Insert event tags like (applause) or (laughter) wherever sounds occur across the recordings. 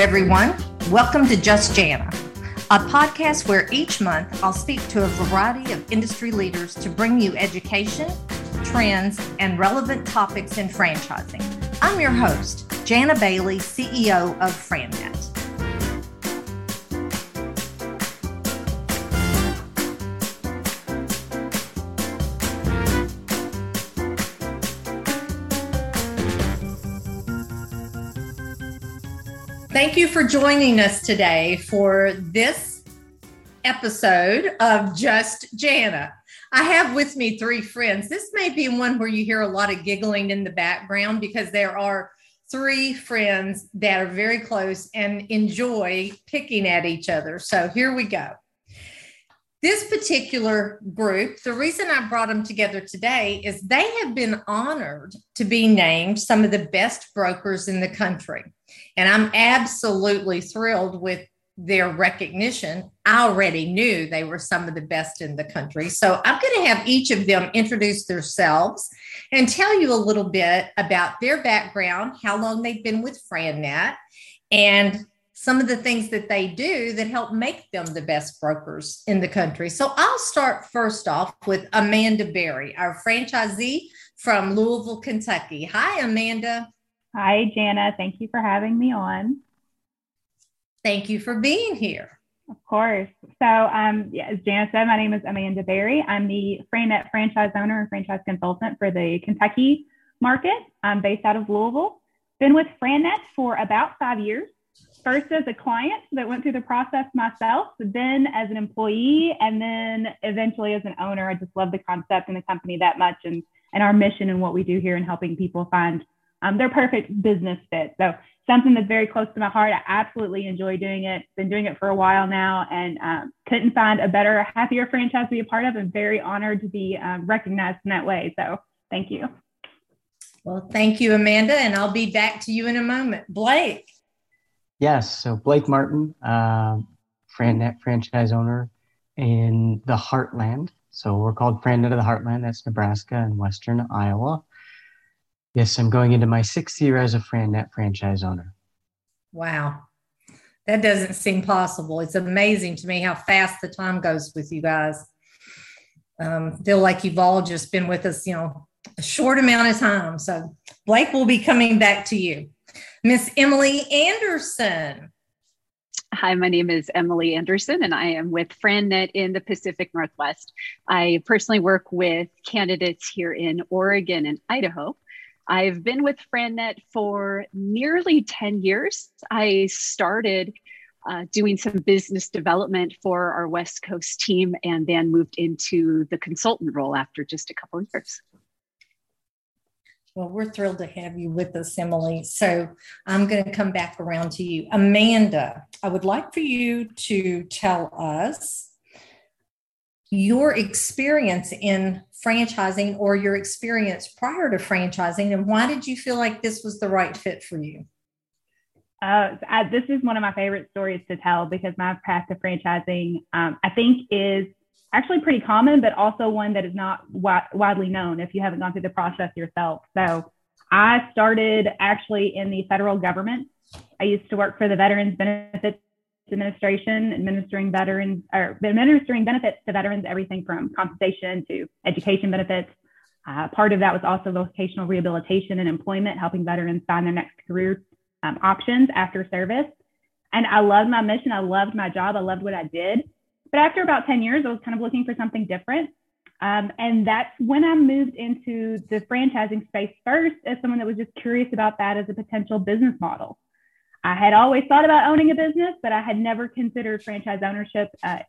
Everyone. Welcome to Just Jania, a podcast where each month I'll speak to a variety of industry leaders to bring you education, trends, and relevant topics in franchising. I'm your host, Jania Bailey, CEO of FranNet. Thank you for joining us today for this episode of Just Jania. I have with me three friends. This may be one where you hear a lot of giggling in the background because there are three friends that are very close and enjoy picking at each other. So here we go. This particular group, the reason I brought them together today is they have been honored to be named some of the best brokers in the country. And I'm absolutely thrilled with their recognition. I already knew they were some of the best in the country. So I'm going to have each of them introduce themselves and tell you a little bit about their background, how long they've been with FranNet, and some of the things that they do that help make them the best brokers in the country. So I'll start first off with Amanda Barry, our franchisee from Louisville, Kentucky. Hi, Amanda. Hi, Jania. Thank you for having me on. Thank you for being here. Of course. So, um, yeah, as Jania said, my name is Amanda Barry. I'm the FranNet franchise owner and franchise consultant for the Kentucky market. I'm based out of Louisville. Been with FranNet for about five years. First as a client that went through the process myself, then as an employee, and then eventually as an owner. I just love the concept and the company that much and, and our mission and what we do here in helping people find um, they're perfect business fit. So something that's very close to my heart. I absolutely enjoy doing it. Been doing it for a while now, and um, couldn't find a better, happier franchise to be a part of. I'm very honored to be um, recognized in that way. So thank you. Well, thank you, Amanda, and I'll be back to you in a moment. Blake. Yes, so Blake Martin, uh, FranNet franchise owner in the Heartland. So we're called FranNet of the Heartland. That's Nebraska and Western Iowa. Yes, I'm going into my sixth year as a FranNet franchise owner. Wow. That doesn't seem possible. It's amazing to me how fast the time goes with you guys. Um, feel like you've all just been with us, you know, a short amount of time. So Blake will be coming back to you. Miss Emily Anderson. Hi, my name is Emily Anderson, and I am with FranNet in the Pacific Northwest. I personally work with candidates here in Oregon and Idaho. I've been with FranNet for nearly 10 years. I started uh, doing some business development for our West Coast team and then moved into the consultant role after just a couple of years. Well, we're thrilled to have you with us, Emily. So I'm going to come back around to you. Amanda, I would like for you to tell us your experience in franchising or your experience prior to franchising and why did you feel like this was the right fit for you? Uh, I, this is one of my favorite stories to tell because my path to franchising um, i think is actually pretty common but also one that is not wi- widely known if you haven't gone through the process yourself. So i started actually in the federal government. I used to work for the veterans benefits administration, administering veterans or administering benefits to veterans, everything from compensation to education benefits. Uh, part of that was also vocational rehabilitation and employment, helping veterans find their next career um, options after service. And I loved my mission. I loved my job. I loved what I did. But after about 10 years, I was kind of looking for something different. Um, and that's when I moved into the franchising space first as someone that was just curious about that as a potential business model. I had always thought about owning a business, but I had never considered franchise ownership uh,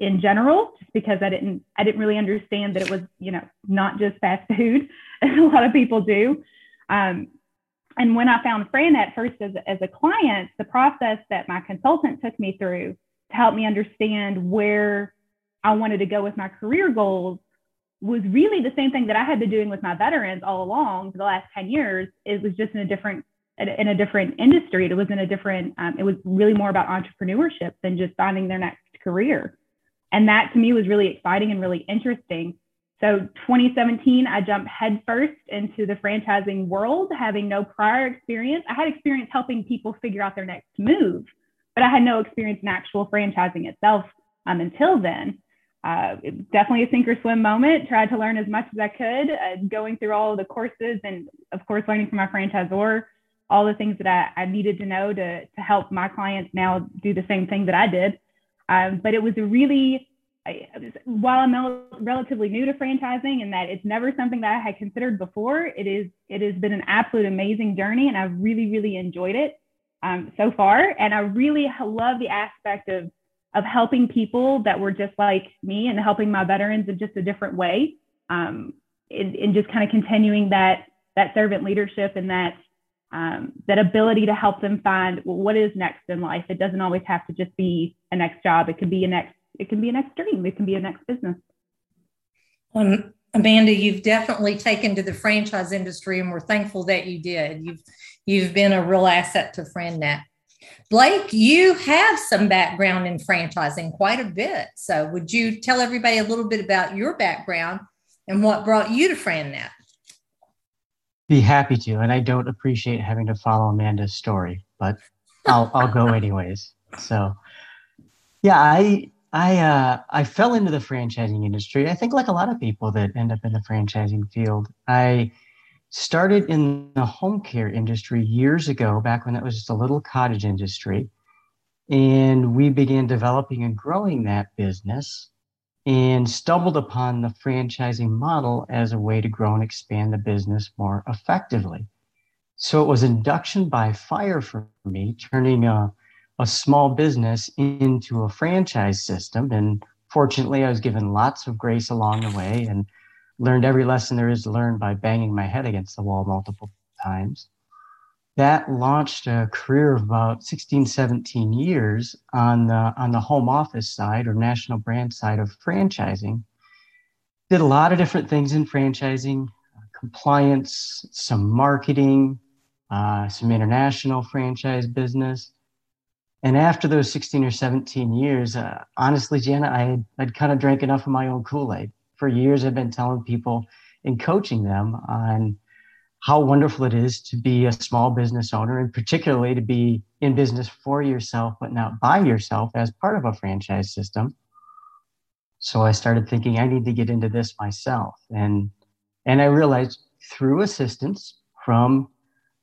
in general, just because I didn't I didn't really understand that it was you know not just fast food, as (laughs) a lot of people do. Um, and when I found FranNet first as, as a client, the process that my consultant took me through to help me understand where I wanted to go with my career goals was really the same thing that I had been doing with my veterans all along for the last 10 years. It was just in a different in a different industry. It was in a different, um, it was really more about entrepreneurship than just finding their next career. And that to me was really exciting and really interesting. So 2017, I jumped headfirst into the franchising world, having no prior experience. I had experience helping people figure out their next move, but I had no experience in actual franchising itself um, until then. Uh, definitely a sink or swim moment. Tried to learn as much as I could, uh, going through all the courses and, of course, learning from my franchisor all the things that I, I needed to know to, to help my clients now do the same thing that I did. Um, but it was a really while I'm relatively new to franchising and that it's never something that I had considered before, it is it has been an absolute amazing journey, and I've really really enjoyed it um, so far. And I really love the aspect of of helping people that were just like me and helping my veterans in just a different way, um, in, in just kind of continuing that that servant leadership and that um, that ability to help them find well, what is next in life. It doesn't always have to just be a next job. It could be a next it can be a next dream. It can be a next business. Um, Amanda, you've definitely taken to the franchise industry, and we're thankful that you did. You've you've been a real asset to FranNet. Blake, you have some background in franchising, quite a bit. So, would you tell everybody a little bit about your background and what brought you to FranNet? Be happy to, and I don't appreciate having to follow Amanda's story, but I'll I'll go (laughs) anyways. So, yeah, I I uh, I fell into the franchising industry. I think like a lot of people that end up in the franchising field. I started in the home care industry years ago, back when that was just a little cottage industry, and we began developing and growing that business, and stumbled upon the franchising model as a way to grow and expand the business more effectively. So it was induction by fire for me, turning a a small business into a franchise system. And fortunately, I was given lots of grace along the way and learned every lesson there is to learn by banging my head against the wall multiple times. That launched a career of about 16, 17 years on the, on the home office side or national brand side of franchising. Did a lot of different things in franchising compliance, some marketing, uh, some international franchise business and after those 16 or 17 years, uh, honestly, Jania, I had, I'd kind of drank enough of my own Kool Aid. For years, I've been telling people and coaching them on how wonderful it is to be a small business owner and particularly to be in business for yourself, but not by yourself as part of a franchise system. So I started thinking I need to get into this myself. And, and I realized through assistance from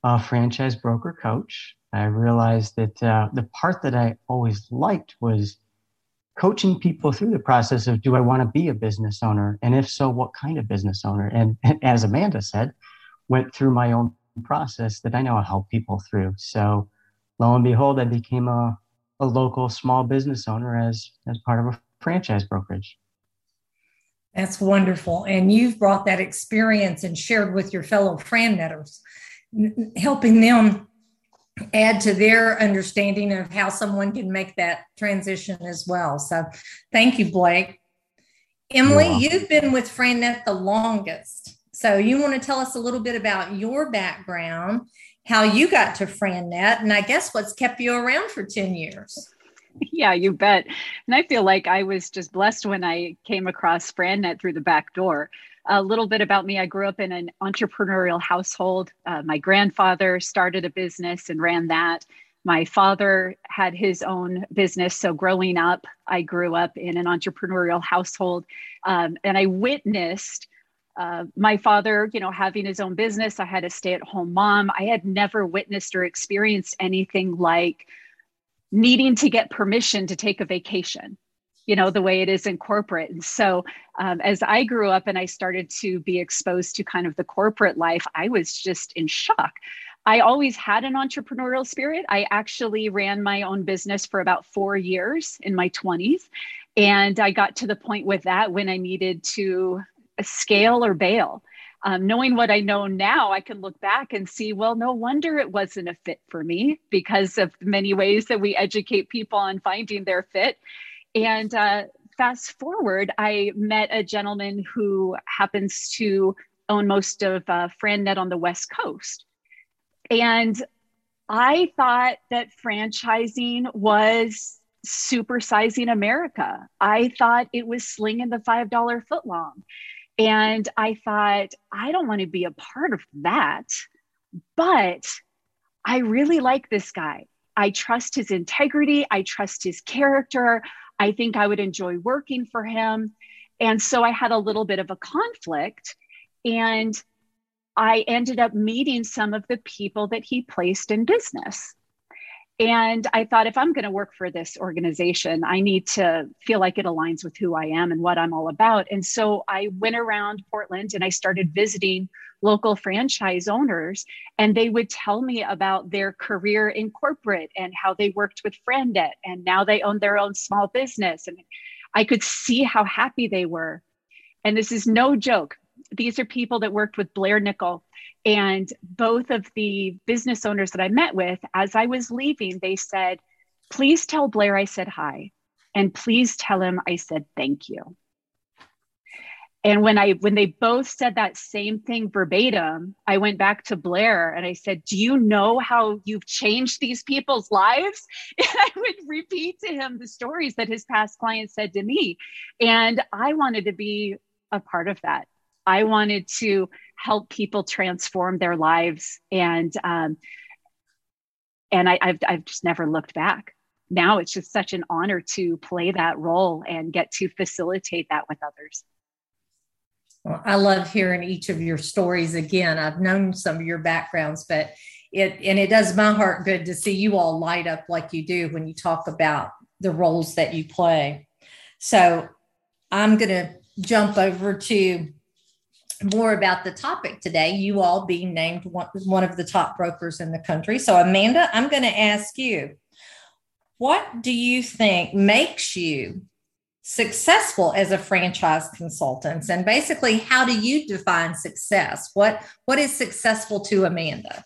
a franchise broker coach I realized that uh, the part that I always liked was coaching people through the process of do I want to be a business owner? And if so, what kind of business owner? And, and as Amanda said, went through my own process that I know I help people through. So lo and behold, I became a, a local small business owner as, as part of a franchise brokerage. That's wonderful. And you've brought that experience and shared with your fellow FranNetters, helping them add to their understanding of how someone can make that transition as well. So thank you, Blake. Emily, you've been with FranNet the longest. So you want to tell us a little bit about your background, how you got to FranNet, and I guess what's kept you around for 10 years. Yeah, you bet. And I feel like I was just blessed when I came across FranNet through the back door a little bit about me I grew up in an entrepreneurial household. Uh, my grandfather started a business and ran that. My father had his own business. So, growing up, I grew up in an entrepreneurial household um, and I witnessed. Uh, my father, you know, having his own business, I had a stay at home mom. I had never witnessed or experienced anything like needing to get permission to take a vacation you know the way it is in corporate. And so um, as i grew up and i started to be exposed to kind of the corporate life i was just in shock. I always had an entrepreneurial spirit. I actually ran my own business for about four years in my 20s and i got to the point with that when i needed to scale or bail um, knowing what I know now, I can look back and see, well, no wonder it wasn't a fit for me because of many ways that we educate people on finding their fit. And uh, fast forward, I met a gentleman who happens to own most of uh, FranNet on the West Coast. And I thought that franchising was supersizing America. I thought it was slinging the $5 footlong. And I thought, I don't want to be a part of that. But I really like this guy. I trust his integrity. I trust his character. I think I would enjoy working for him. And so I had a little bit of a conflict. And I ended up meeting some of the people that he placed in business. And I thought, if I'm going to work for this organization, I need to feel like it aligns with who I am and what I'm all about. And so I went around Portland and I started visiting local franchise owners, and they would tell me about their career in corporate and how they worked with FranNet, and now they own their own small business. And I could see how happy they were. And this is no joke. These are people that worked with Blair Nickel and both of the business owners that I met with, as I was leaving, they said, Please tell Blair I said hi. And please tell him I said thank you. And when I when they both said that same thing verbatim, I went back to Blair and I said, "Do you know how you've changed these people's lives?" (laughs) And I would repeat to him the stories that his past clients said to me, and I wanted to be a part of that. I wanted to help people transform their lives. And um, and I, I've, I've just never looked back. Now it's just such an honor to play that role and get to facilitate that with others. Well, i love hearing each of your stories again. I've known some of your backgrounds but it and it does my heart good to see you all light up like you do when you talk about the roles that you play. So i'm going to jump over to more about the topic today, you all being named one, one of the top brokers in the country. So, Amanda, I'm going to ask you what do you think makes you successful as a franchise consultant? And basically, how do you define success? What, what is successful to Amanda?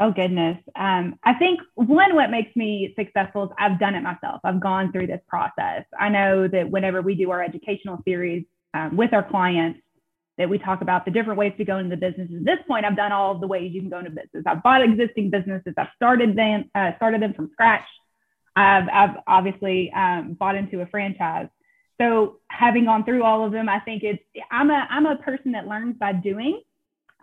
Oh goodness. Um, I think one, what makes me successful is I've done it myself. I've gone through this process. I know that whenever we do our educational series um, with our clients, that we talk about the different ways to go into the business. At this point, I've done all of the ways you can go into business. I've bought existing businesses. I've started them, uh, started them from scratch. I've, I've obviously um, bought into a franchise. So having gone through all of them, I think it's I'm a I'm a person that learns by doing.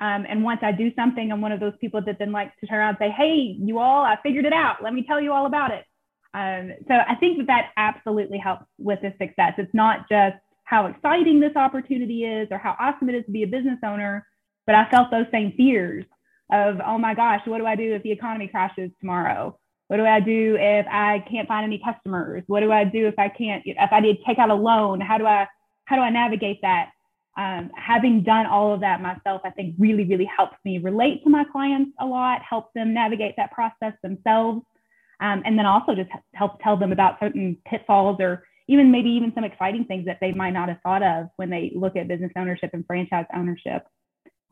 Um, and once I do something, I'm one of those people that then likes to turn around and say, "Hey, you all, I figured it out. Let me tell you all about it." Um, so I think that that absolutely helps with the success. It's not just how exciting this opportunity is or how awesome it is to be a business owner. But I felt those same fears of, oh my gosh, what do I do if the economy crashes tomorrow? What do I do if I can't find any customers? What do I do if I can't, if I need to take out a loan? How do I, how do I navigate that? Um, having done all of that myself, I think really, really helps me relate to my clients a lot, helps them navigate that process themselves. Um, and then also just help tell them about certain pitfalls or even maybe even some exciting things that they might not have thought of when they look at business ownership and franchise ownership.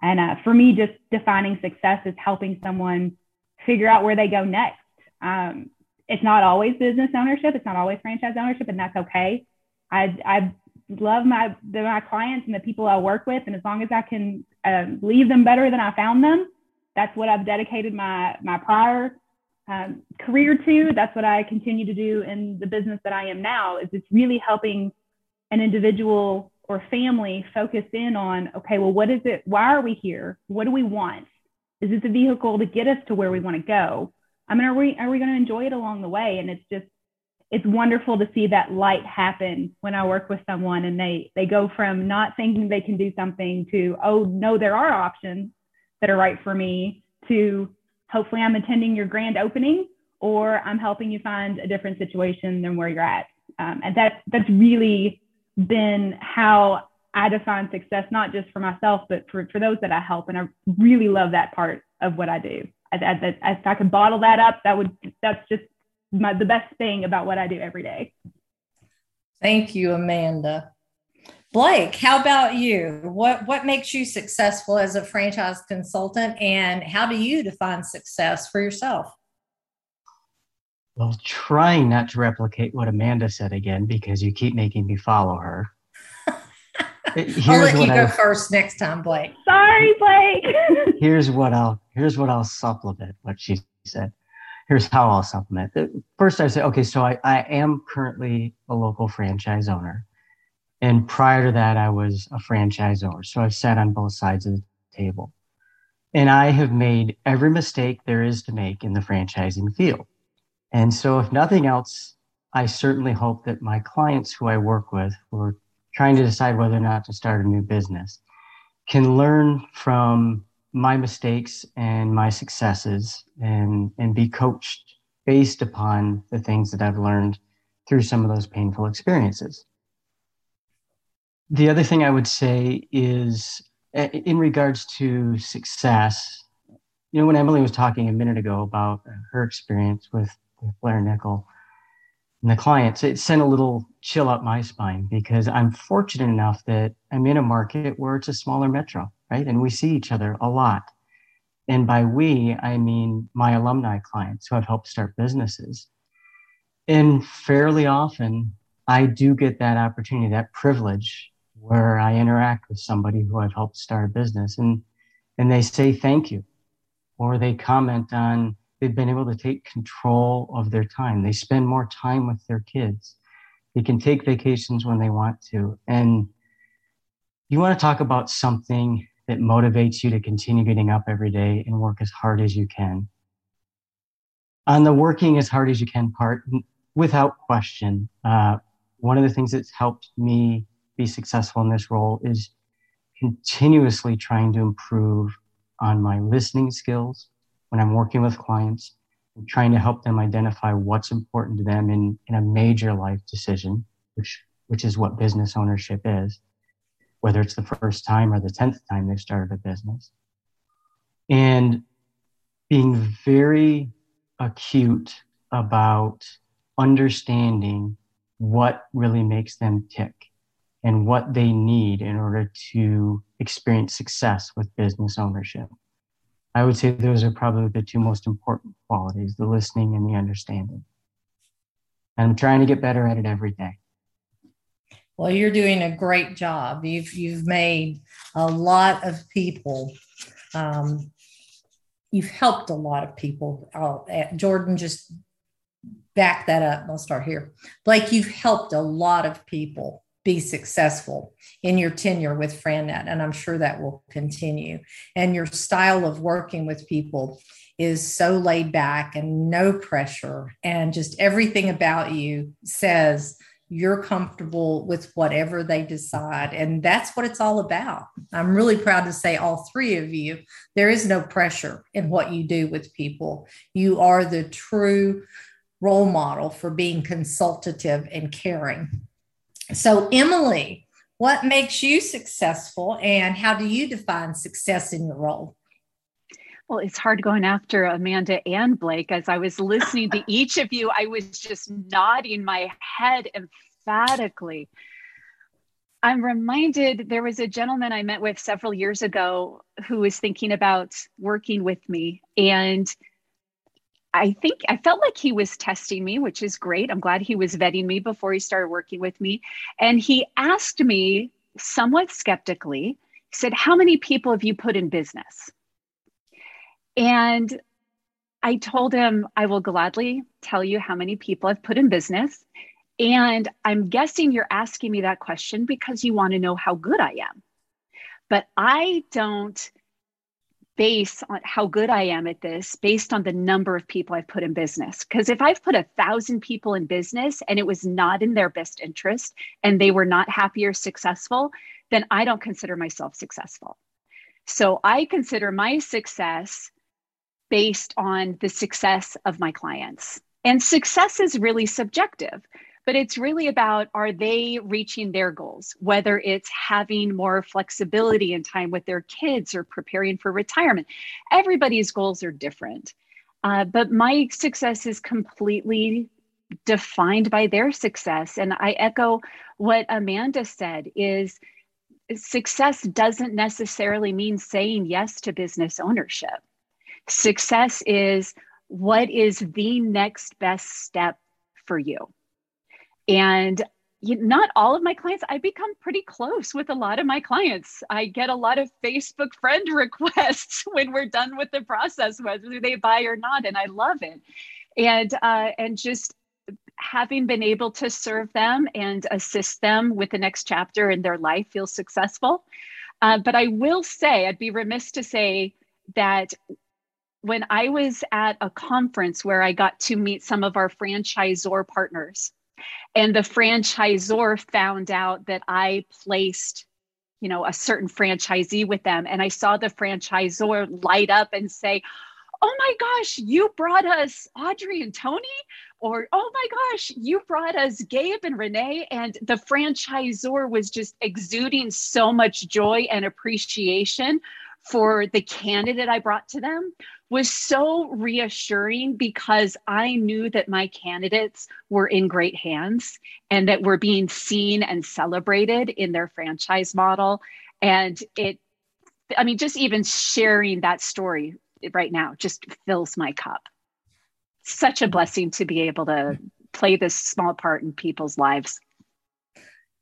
And uh, for me, just defining success is helping someone figure out where they go next. Um, it's not always business ownership, it's not always franchise ownership, and that's okay. I, I love my the, my clients and the people I work with, and as long as I can uh, leave them better than I found them, that's what I've dedicated my my prior um, career to. That's what I continue to do in the business that I am now. Is it's really helping an individual or family focus in on okay, well, what is it? Why are we here? What do we want? Is this a vehicle to get us to where we want to go? I mean, are we are we going to enjoy it along the way? And it's just it's wonderful to see that light happen when I work with someone and they they go from not thinking they can do something to oh no, there are options that are right for me to hopefully I'm attending your grand opening or I'm helping you find a different situation than where you're at. Um, and that, that's really been how I define success, not just for myself, but for, for those that I help. And I really love that part of what I do. I, I, if I could bottle that up, that would, that's just my, the best thing about what I do every day. Thank you, Amanda. Blake, how about you? What what makes you successful as a franchise consultant and how do you define success for yourself? Well, trying not to replicate what Amanda said again because you keep making me follow her. (laughs) I'll let you go I, first next time, Blake. Sorry, Blake. (laughs) here's what I'll here's what I'll supplement what she said. Here's how I'll supplement. First, I say, okay, so I, I am currently a local franchise owner And prior to that, I was a franchisor. So I've sat on both sides of the table. And I have made every mistake there is to make in the franchising field. And so, if nothing else, I certainly hope that my clients who I work with, who are trying to decide whether or not to start a new business, can learn from my mistakes and my successes and, and be coached based upon the things that I've learned through some of those painful experiences. The other thing I would say is in regards to success, you know, when Emily was talking a minute ago about her experience with, Blair Nickel and the clients, it sent a little chill up my spine because I'm fortunate enough that I'm in a market where it's a smaller metro, right? And we see each other a lot. And by we, I mean my alumni clients who have helped start businesses. And fairly often, I do get that opportunity, that privilege where I interact with somebody who I've helped start a business and, and they say thank you, or they comment on they've been able to take control of their time. They spend more time with their kids. They can take vacations when they want to. And you want to talk about something that motivates you to continue getting up every day and work as hard as you can. On the working as hard as you can part, without question, uh, one of the things that's helped me be successful in this role is continuously trying to improve on my listening skills when I'm working with clients and trying to help them identify what's important to them in, in a major life decision, which, which is what business ownership is, whether it's the first time or the 10th time they've started a business. And being very acute about understanding what really makes them tick and what they need in order to experience success with business ownership. I would say those are probably the two most important qualities the listening and the understanding. And I'm trying to get better at it every day. Well, you're doing a great job. You've you've made a lot of people. Um, you've helped a lot of people. I'll, Jordan just back that up. I'll start here. Blake, you've helped a lot of people be successful in your tenure with FranNet, and I'm sure that will continue. And your style of working with people is so laid back and no pressure, and just everything about you says you're comfortable with whatever they decide. And that's what it's all about. I'm really proud to say, all three of you, there is no pressure in what you do with people. You are the true role model for being consultative and caring. So, Emily, what makes you successful and how do you define success in your role? Well, it's hard going after Amanda and Blake. As I was listening to (laughs) each of you, I was just nodding my head emphatically. I'm reminded there was a gentleman I met with several years ago who was thinking about working with me. And I think I felt like he was testing me, which is great. I'm glad he was vetting me before he started working with me. And he asked me somewhat skeptically, said, How many people have you put in business? And I told him, I will gladly tell you how many people I've put in business. And I'm guessing you're asking me that question because you want to know how good I am. But I don't base on how good I am at this based on the number of people I've put in business. Because if I've put a thousand people in business and it was not in their best interest and they were not happy or successful, then I don't consider myself successful. So I consider my success based on the success of my clients. And success is really subjective but it's really about are they reaching their goals, whether it's having more flexibility in time with their kids or preparing for retirement. Everybody's goals are different. Uh, but my success is completely defined by their success. And I echo what Amanda said is success doesn't necessarily mean saying yes to business ownership. Success is what is the next best step for you and not all of my clients, I become pretty close with a lot of my clients. I get a lot of Facebook friend (laughs) requests when we're done with the process, whether they buy or not, and I love it. And uh, and just having been able to serve them and assist them with the next chapter in their life feels successful. Uh, but I will say, I'd be remiss to say that when I was at a conference where I got to meet some of our franchisor partners, and the franchisor found out that I placed you know a certain franchisee with them. And i saw the franchisor light up and say oh my gosh you brought us audrey and tony? Or oh my gosh you brought us gabe and renee? And the franchisor was just exuding so much joy and appreciation for the candidate I brought to them was so reassuring because I knew that my candidates were in great hands and that were being seen and celebrated in their franchise model. And it, I mean, just even sharing that story right now just fills my cup. Such a blessing to be able to play this small part in people's lives.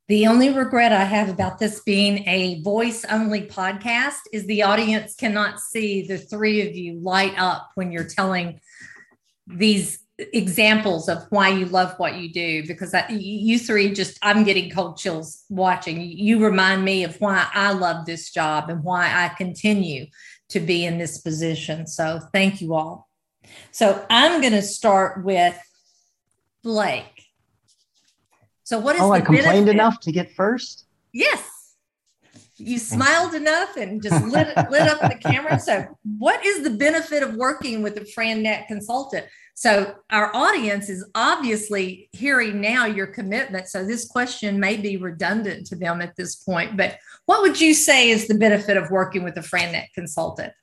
The only regret I have about this being a voice only podcast is the audience cannot see the three of you light up when you're telling these examples of why you love what you do because I, you three just i'm getting cold chills watching. You remind me of why i love this job and why i continue to be in this position. So thank you all. So i'm going to start with blake so what is Oh, I complained benefit? enough to get first? Yes. You smiled enough and just lit, (laughs) lit up the camera. So, what is the benefit of working with a FranNet consultant? So, our audience is obviously hearing now your commitment. So, this question may be redundant to them at this point. But what would you say is the benefit of working with a FranNet consultant?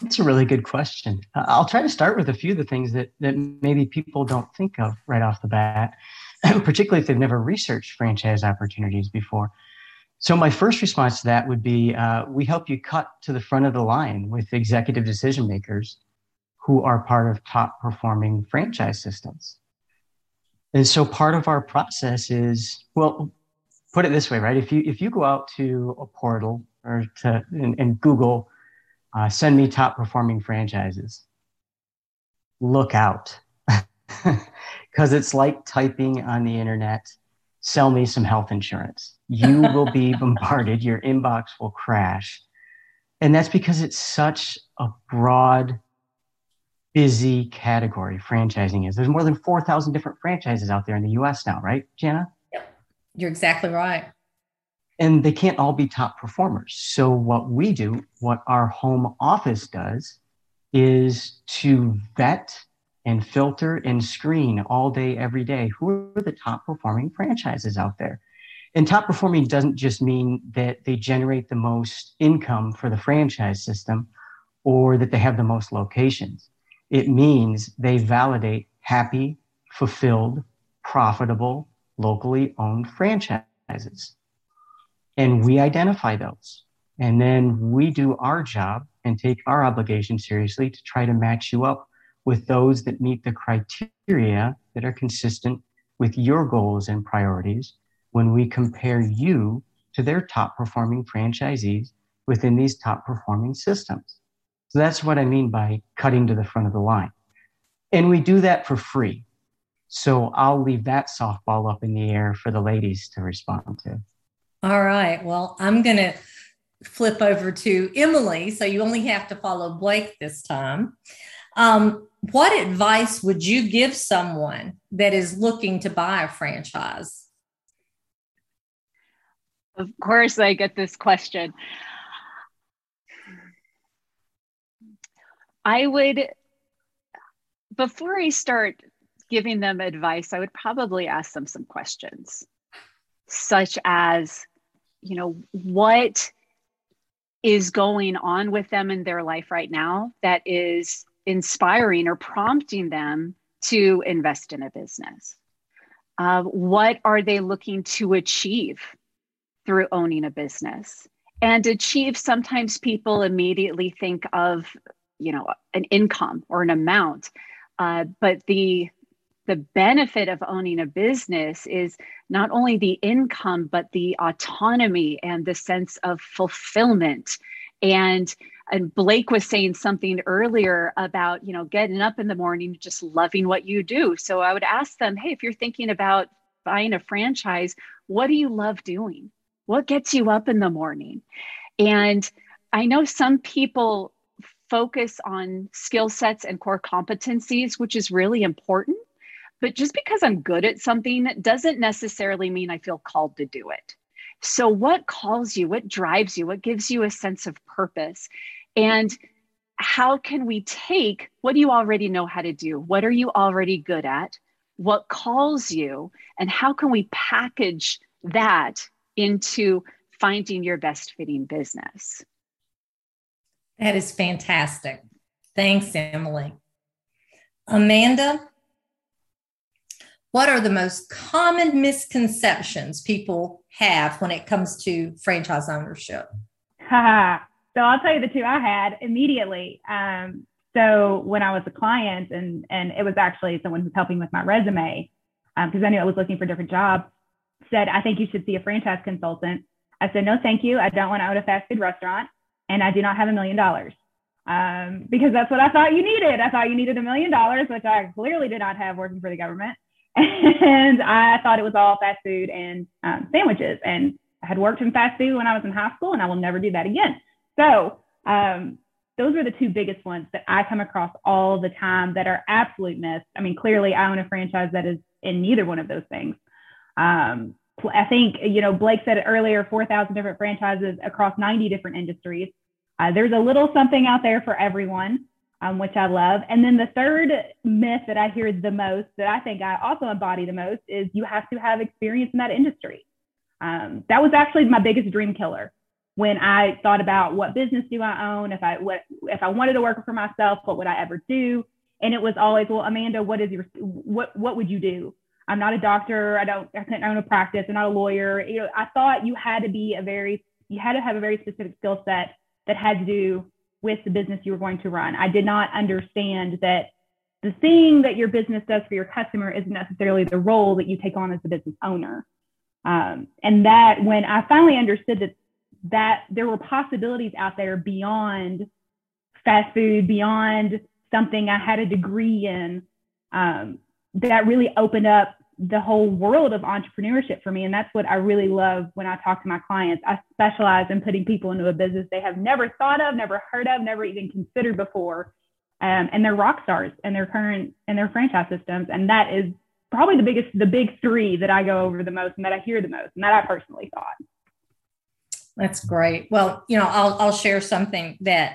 That's a really good question. I'll try to start with a few of the things that, that maybe people don't think of right off the bat. (clears throat) particularly if they've never researched franchise opportunities before. So, my first response to that would be uh, we help you cut to the front of the line with executive decision makers who are part of top performing franchise systems. And so, part of our process is well, put it this way, right? If you if you go out to a portal or to and, and Google, uh, send me top performing franchises, look out. (laughs) because it's like typing on the internet, sell me some health insurance. You will be (laughs) bombarded, your inbox will crash. And that's because it's such a broad, busy category franchising is. There's more than 4,000 different franchises out there in the US now, right, Jania? Yep. You're exactly right. And they can't all be top performers. So, what we do, what our home office does, is to vet and filter and screen all day, every day who are the top performing franchises out there. And top performing doesn't just mean that they generate the most income for the franchise system or that they have the most locations. It means they validate happy, fulfilled, profitable, locally owned franchises. And we identify those. And then we do our job and take our obligation seriously to try to match you up with those that meet the criteria that are consistent with your goals and priorities when we compare you to their top performing franchisees within these top performing systems. So that's what I mean by cutting to the front of the line. And we do that for free. So I'll leave that softball up in the air for the ladies to respond to. All right. Well, I'm going to flip over to Emily. So you only have to follow Blake this time. Um, what advice would you give someone that is looking to buy a franchise? Of course, I get this question. I would, before I start giving them advice, I would probably ask them some questions, such as, you know, what is going on with them in their life right now that is inspiring or prompting them to invest in a business? Uh, what are they looking to achieve through owning a business? And achieve, sometimes people immediately think of, you know, an income or an amount. Uh, but the the benefit of owning a business is not only the income, but the autonomy and the sense of fulfillment and and Blake was saying something earlier about, you know, getting up in the morning, just loving what you do. So I would ask them, hey, if you're thinking about buying a franchise, what do you love doing? What gets you up in the morning? And I know some people focus on skill sets and core competencies, which is really important. But just because I'm good at something doesn't necessarily mean I feel called to do it. So, what calls you? What drives you? What gives you a sense of purpose? And how can we take what do you already know how to do? What are you already good at? What calls you? And how can we package that into finding your best fitting business? That is fantastic. Thanks, Emily. Amanda, what are the most common misconceptions people have when it comes to franchise ownership? (laughs) so I'll tell you the two I had immediately. Um, so when I was a client, and and it was actually someone who's helping with my resume, because um, I knew I was looking for a different jobs, said I think you should see a franchise consultant. I said no, thank you. I don't want to own a fast food restaurant, and I do not have a million dollars. Um, because that's what I thought you needed. I thought you needed a million dollars, which I clearly did not have working for the government. (laughs) and I thought it was all fast food and um, sandwiches. And I had worked in fast food when I was in high school, and I will never do that again. So um, those are the two biggest ones that I come across all the time that are absolute myths. I mean, clearly, I own a franchise that is in neither one of those things. Um, I think you know Blake said it earlier: four thousand different franchises across ninety different industries. Uh, there's a little something out there for everyone um, which I love. And then the third myth that I hear the most, that I think I also embody the most, is you have to have experience in that industry. Um, that was actually my biggest dream killer when I thought about what business do I own, if I what if I wanted to work for myself, what would I ever do? And it was always, well, Amanda, what is your what what would you do? I'm not a doctor. I don't I couldn't own a practice. I'm not a lawyer. You know, I thought you had to be a very you had to have a very specific skill set that had to do with the business you were going to run. I did not understand that the thing that your business does for your customer isn't necessarily the role that you take on as the business owner. Um, and that when I finally understood that that there were possibilities out there beyond fast food, beyond something I had a degree in, um, that really opened up the whole world of entrepreneurship for me. And that's what I really love when I talk to my clients. I specialize in putting people into a business they have never thought of, never heard of, never even considered before. Um, and they're rock stars in their current in their franchise systems. And that is probably the biggest, the big three that I go over the most and that I hear the most and that I personally thought. That's great. Well, you know, I'll I'll share something that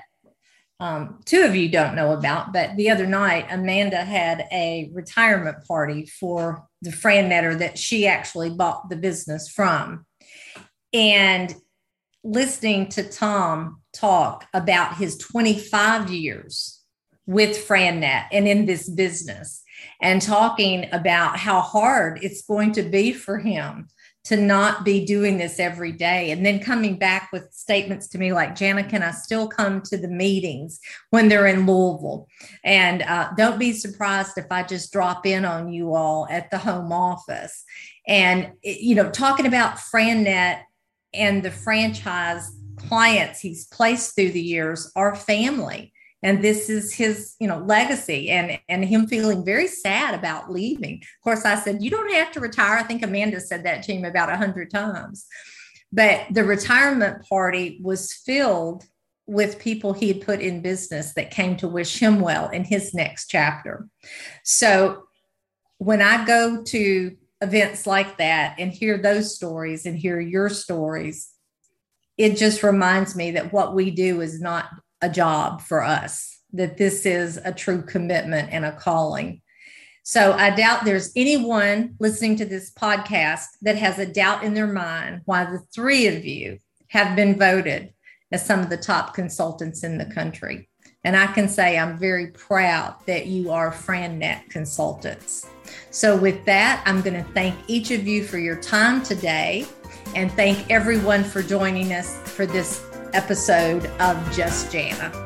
um, two of you don't know about, but the other night, Amanda had a retirement party for the FranNetter that she actually bought the business from. And listening to Tom talk about his 25 years with FranNet and in this business, and talking about how hard it's going to be for him to not be doing this every day. And then coming back with statements to me like jania can i still come to the meetings when they're in louisville. And uh, don't be surprised if i just drop in on you all at the home office. And you know talking about FranNet and the franchise clients he's placed through the years are family and this is his you know legacy and and him feeling very sad about leaving. Of course i said you don't have to retire. I think amanda said that to him about a hundred times. But the retirement party was filled with people he had put in business that came to wish him well in his next chapter. So when i go to events like that and hear those stories and hear your stories it just reminds me that what we do is not a job for us, that this is a true commitment and a calling. So I doubt there's anyone listening to this podcast that has a doubt in their mind why the three of you have been voted as some of the top consultants in the country. And I can say I'm very proud that you are FranNet consultants. So, with that, I'm going to thank each of you for your time today and thank everyone for joining us for this episode of Just Jania.